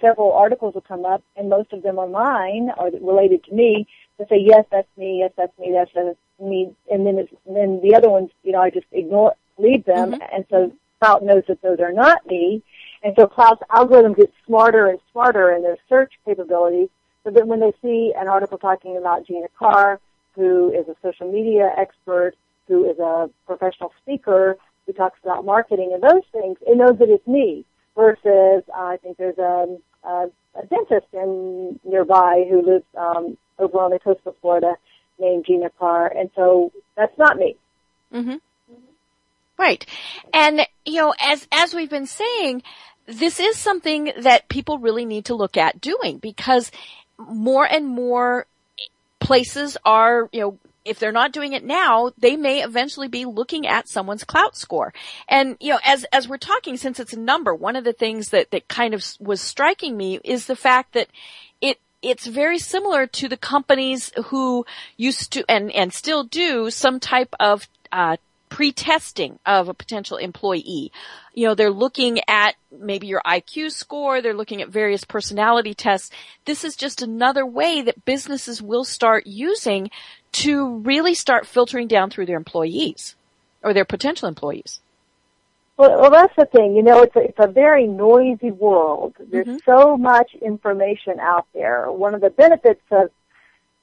several articles will come up, and most of them are mine or related to me. To say yes, that's me, yes, that's me, that's, that's me, and then it's, and then the other ones, you know, I just ignore, leave them, and so Klout knows that those are not me. And so Klout's algorithm gets smarter and smarter in their search capabilities so that when they see an article talking about Gina Carr, who is a social media expert, who is a professional speaker, who talks about marketing and those things, it knows that it's me. Versus, uh, I think there's a, a, a dentist in nearby who lives um, over on the coast of Florida named Gina Carr, and so that's not me. Mm-hmm. Right. And, you know, as, as we've been saying, this is something that people really need to look at doing because more and more places are, you know, if they're not doing it now, they may eventually be looking at someone's Klout score. And, you know, as, as we're talking, since it's a number, one of the things that, that kind of was striking me is the fact that it, it's very similar to the companies who used to, and, and still do some type of, uh, pre-testing of a potential employee. You know, they're looking at maybe your IQ score, they're looking at various personality tests. This is just another way that businesses will start using to really start filtering down through their employees or their potential employees. Well, well, that's the thing. You know, it's a, it's a very noisy world. There's mm-hmm. so much information out there. One of the benefits of,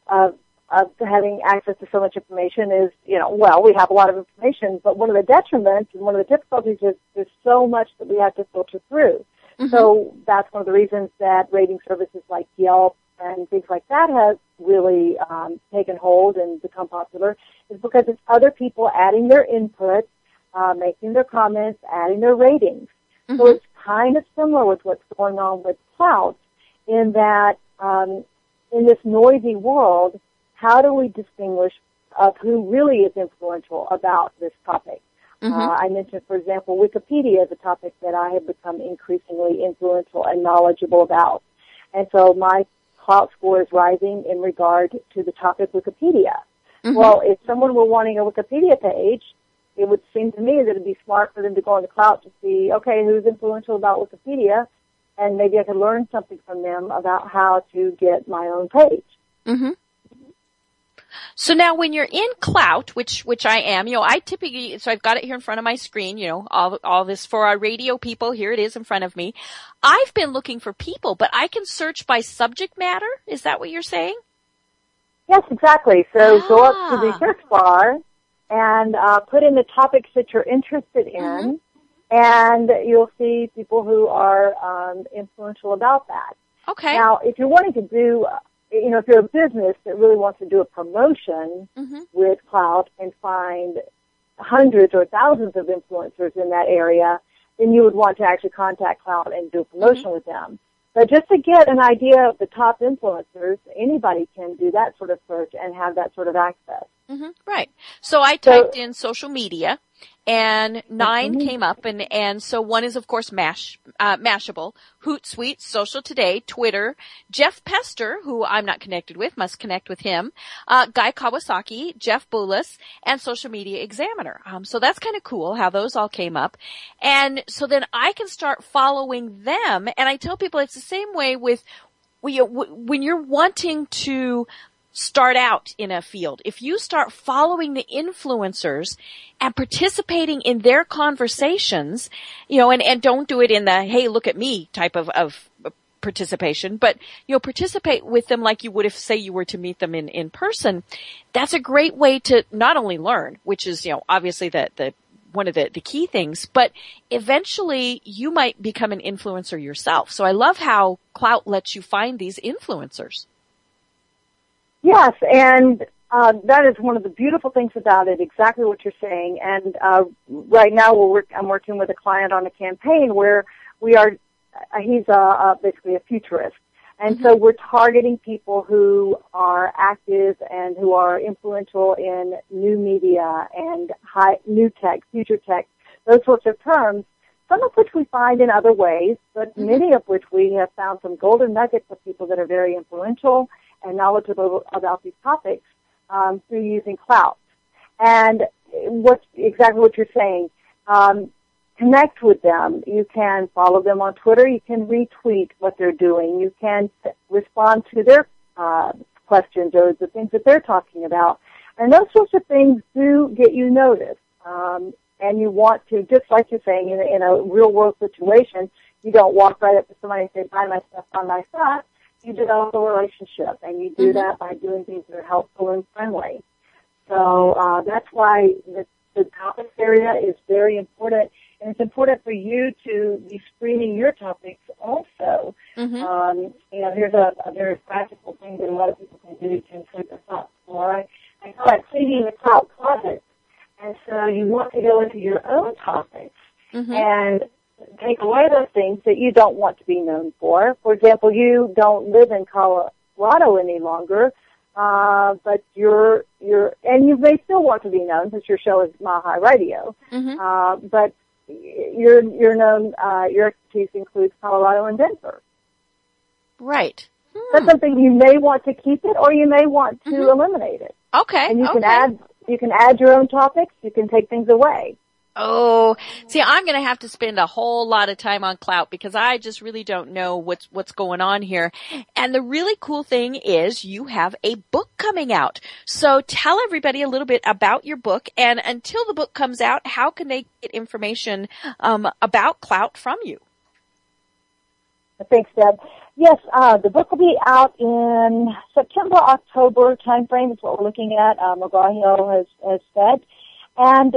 of of having access to so much information is, you know, well, we have a lot of information, but one of the detriments and one of the difficulties is there's so much that we have to filter through. Mm-hmm. So that's one of the reasons that rating services like Yelp and things like that have really um, taken hold and become popular is because it's other people adding their input, uh, making their comments, adding their ratings. So it's kind of similar with what's going on with Klout in that um, in this noisy world, how do we distinguish of who really is influential about this topic? Uh, I mentioned, for example, Wikipedia is a topic that I have become increasingly influential and knowledgeable about. And so my Klout score is rising in regard to the topic Wikipedia. Well, if someone were wanting a Wikipedia page, it would seem to me that it'd be smart for them to go on the Klout to see, okay, who's influential about Wikipedia, and maybe I could learn something from them about how to get my own page. Mm-hmm. So now when you're in Klout, which, which I am, you know, I typically, so I've got it here in front of my screen, you know, all, all this for our radio people, here it is in front of me. I've been looking for people, but I can search by subject matter. Is that what you're saying? Yes, exactly. So go up to the Ah. search bar and uh, put in the topics that you're interested in, and you'll see people who are um, influential about that. Okay. Now, if you're wanting to do, you know, if you're a business that really wants to do a promotion Mm-hmm. with Klout and find hundreds or thousands of influencers in that area, then you would want to actually contact Klout and do a promotion with them. But just to get an idea of the top influencers, anybody can do that sort of search and have that sort of access. hmm Right. So I typed in social media and 9 came up and, and so one is of course Mash, uh, Mashable, Hootsuite, Social Today, Twitter, Jeff Pester, who I'm not connected with, must connect with him, uh, Guy Kawasaki, Jeff Bullas, and Social Media Examiner. Um, so that's kind of cool how those all came up. And so then I can start following them and I tell people it's the same way with when you're wanting to start out in a field, if you start following the influencers and participating in their conversations, you know, and, and don't do it in the, hey, look at me type of, of participation, but, you know, participate with them like you would if, say, you were to meet them in, in person. That's a great way to not only learn, which is, you know, obviously the, the, one of the, the key things, but eventually you might become an influencer yourself. So I love how Klout lets you find these influencers. Yes, and uh, that is one of the beautiful things about it. Exactly what you're saying. And uh, right now, we're work- I'm working with a client on a campaign where we are. Uh, he's a, uh, basically a futurist, and so we're targeting people who are active and who are influential in new media and high new tech, future tech, those sorts of terms. Some of which we find in other ways, but many of which we have found some golden nuggets of people that are very influential and knowledgeable about these topics um, through using Klout. And what's exactly what you're saying. Um, connect with them. You can follow them on Twitter. You can retweet what they're doing. You can respond to their uh, questions or the things that they're talking about. And those sorts of things do get you noticed. Um, and you want to, just like you're saying, in a, in a real world situation, you don't walk right up to somebody and say, buy my stuff, buy my stuff you develop a relationship, and you do that by doing things that are helpful and friendly. So uh, that's why the, the topics area is very important, and it's important for you to be screening your topics also. Um, you know, here's a, a very practical thing that a lot of people can do to improve their thoughts. All right, I call it cleaning the Klout closet, and so you want to go into your own topics and take away those things that you don't want to be known for. For example, you don't live in Colorado any longer, uh, but you're you're and you may still want to be known since your show is High Radio. Uh, but you're you're known. Uh, your expertise includes Colorado and Denver. Right. That's something you may want to keep it, or you may want to eliminate it. Okay. And you can add you can add your own topics. You can take things away. Oh, see, I'm going to have to spend a whole lot of time on Klout because I just really don't know what's what's going on here. And the really cool thing is you have a book coming out. So tell everybody a little bit about your book. And until the book comes out, how can they get information um, about Klout from you? Thanks, Deb. Yes, uh, the book will be out in September, October timeframe is what we're looking at. Uh, McGraw-Hill has, has said. And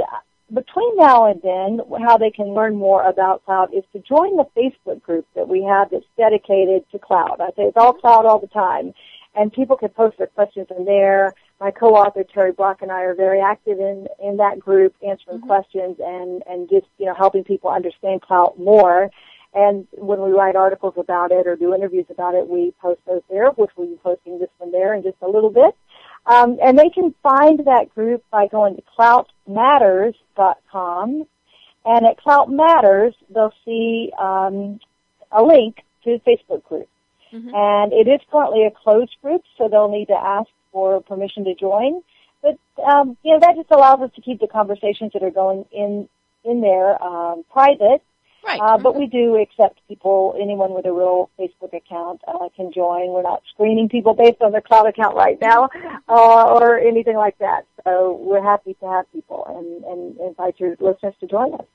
between now and then, how they can learn more about Klout is to join the Facebook group that we have that's dedicated to Klout. I say it's all Klout all the time. And people can post their questions in there. My co-author Terry Brock and I are very active in, in that group, answering mm-hmm. questions and, and just, you know, helping people understand Klout more. And when we write articles about it or do interviews about it, we post those there, which we'll be posting this one there in just a little bit. Um, and they can find that group by going to kloutmatters.com. And at Klout Matters, they'll see um, a link to the Facebook group. And it is currently a closed group, so they'll need to ask for permission to join. But um, you know that just allows us to keep the conversations that are going in in there um, private. Right. Uh, but we do accept people, anyone with a real Facebook account uh, can join. We're not screening people based on their Klout account right now uh, or anything like that. So we're happy to have people and, and invite your listeners to join us.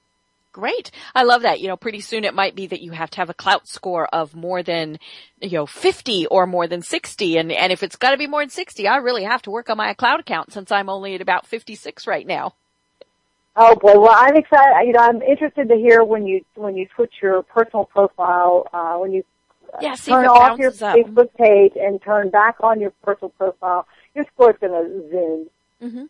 Great. I love that. You know, pretty soon it might be that you have to have a Klout score of more than, you know, 50 or more than 60. And, and if it's got to be more than 60, I really have to work on my Klout account since I'm only at about 56 right now. Oh boy, well I'm excited. You know, I'm interested to hear when you when you switch your personal profile, uh, when you uh, Yeah, see turn off your up. Facebook page and turn back on your personal profile, your score's going to zoom. hmm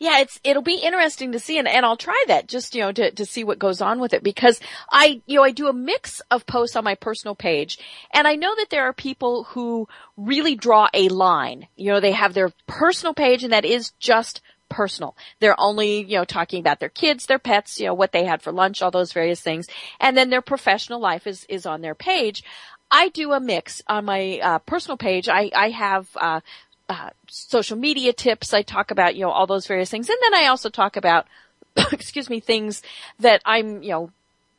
Yeah, it's it'll be interesting to see, and, and I'll try that just you know to to see what goes on with it because I you know I do a mix of posts on my personal page, and I know that there are people who really draw a line. You know, they have their personal page, and that is just personal. They're only, you know, talking about their kids, their pets, you know, what they had for lunch, all those various things. And then their professional life is, is on their page. I do a mix on my uh, personal page. I, I have, uh, uh, social media tips. I talk about, you know, all those various things. And then I also talk about, (coughs) excuse me, things that I'm, you know,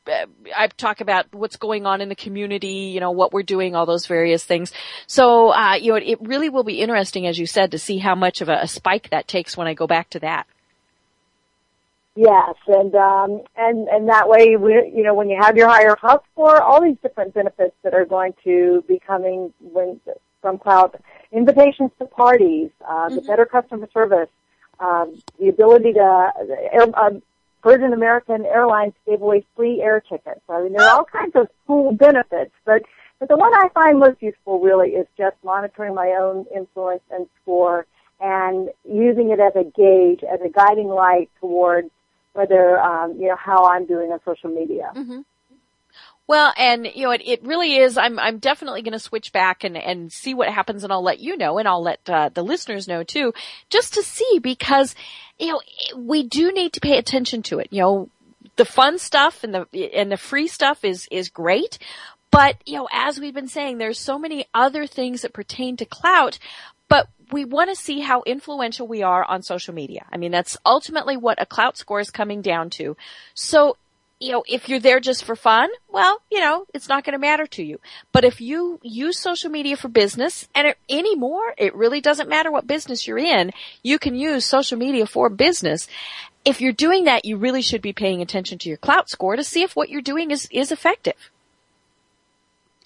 I talk about what's going on in the community, you know, what we're doing, all those various things. So, uh, you know, it, it really will be interesting, as you said, to see how much of a, a spike that takes when I go back to that. Yes, and um, and and that way, we, you know, when you have your higher Klout score, all these different benefits that are going to be coming when from Klout invitations to parties, uh, the better customer service, um, the ability to uh, Virgin American Airlines gave away free air tickets. I mean, there are all kinds of cool benefits, but but the one I find most useful really is just monitoring my own influence and score and using it as a gauge, as a guiding light towards whether um, you know how I'm doing on social media. Mm-hmm. Well, and you know, it, it really is. I'm I'm definitely going to switch back and and see what happens, and I'll let you know, and I'll let uh, the listeners know too, just to see because you know we do need to pay attention to it. You know, the fun stuff and the and the free stuff is is great, but you know, as we've been saying, there's so many other things that pertain to Klout, but we want to see how influential we are on social media. I mean, that's ultimately what a Klout score is coming down to. So, you know, if you're there just for fun, well, you know, it's not going to matter to you. But if you use social media for business, and it, anymore, it really doesn't matter what business you're in, you can use social media for business. If you're doing that, you really should be paying attention to your Klout score to see if what you're doing is, is effective.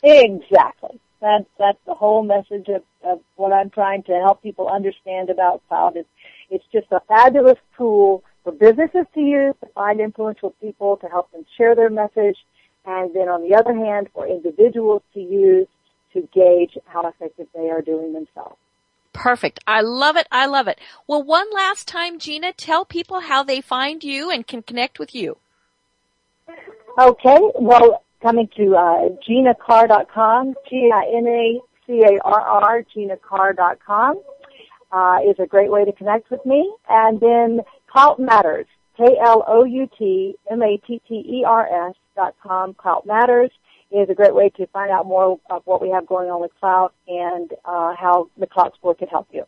Exactly. That's that's the whole message of, of what I'm trying to help people understand about Klout. Is it's just a fabulous tool for businesses to use to find influential people to help them share their message, and then on the other hand, for individuals to use to gauge how effective they are doing themselves. Perfect. I love it. I love it. Well, one last time, Gina, tell people how they find you and can connect with you. Okay. Well, coming to uh, ginacarr.com, G-I-N-A-C-A-R-R, ginacarr.com uh, is a great way to connect with me. And then Klout Matters, K-L-O-U-T-M-A-T-T-E-R-S dot com, Klout Matters is a great way to find out more of what we have going on with Klout and uh, how the Klout Score can help you.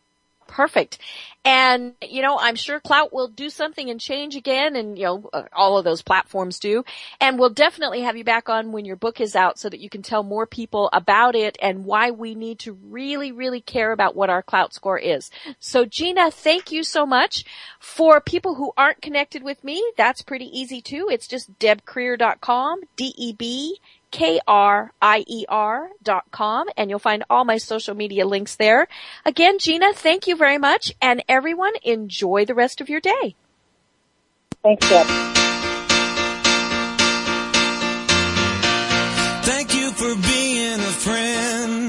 Perfect. And, you know, I'm sure Klout will do something and change again and, you know, uh, all of those platforms do. And we'll definitely have you back on when your book is out so that you can tell more people about it and why we need to really, really care about what our Klout score is. So Gina, thank you so much. For people who aren't connected with me, that's pretty easy too. It's just debkrier.com, D-E-B K-R-I-E-R dot com and you'll find all my social media links there. Again, Gina, thank you very much and everyone enjoy the rest of your day. Thanks, Deb. Thank you for being a friend.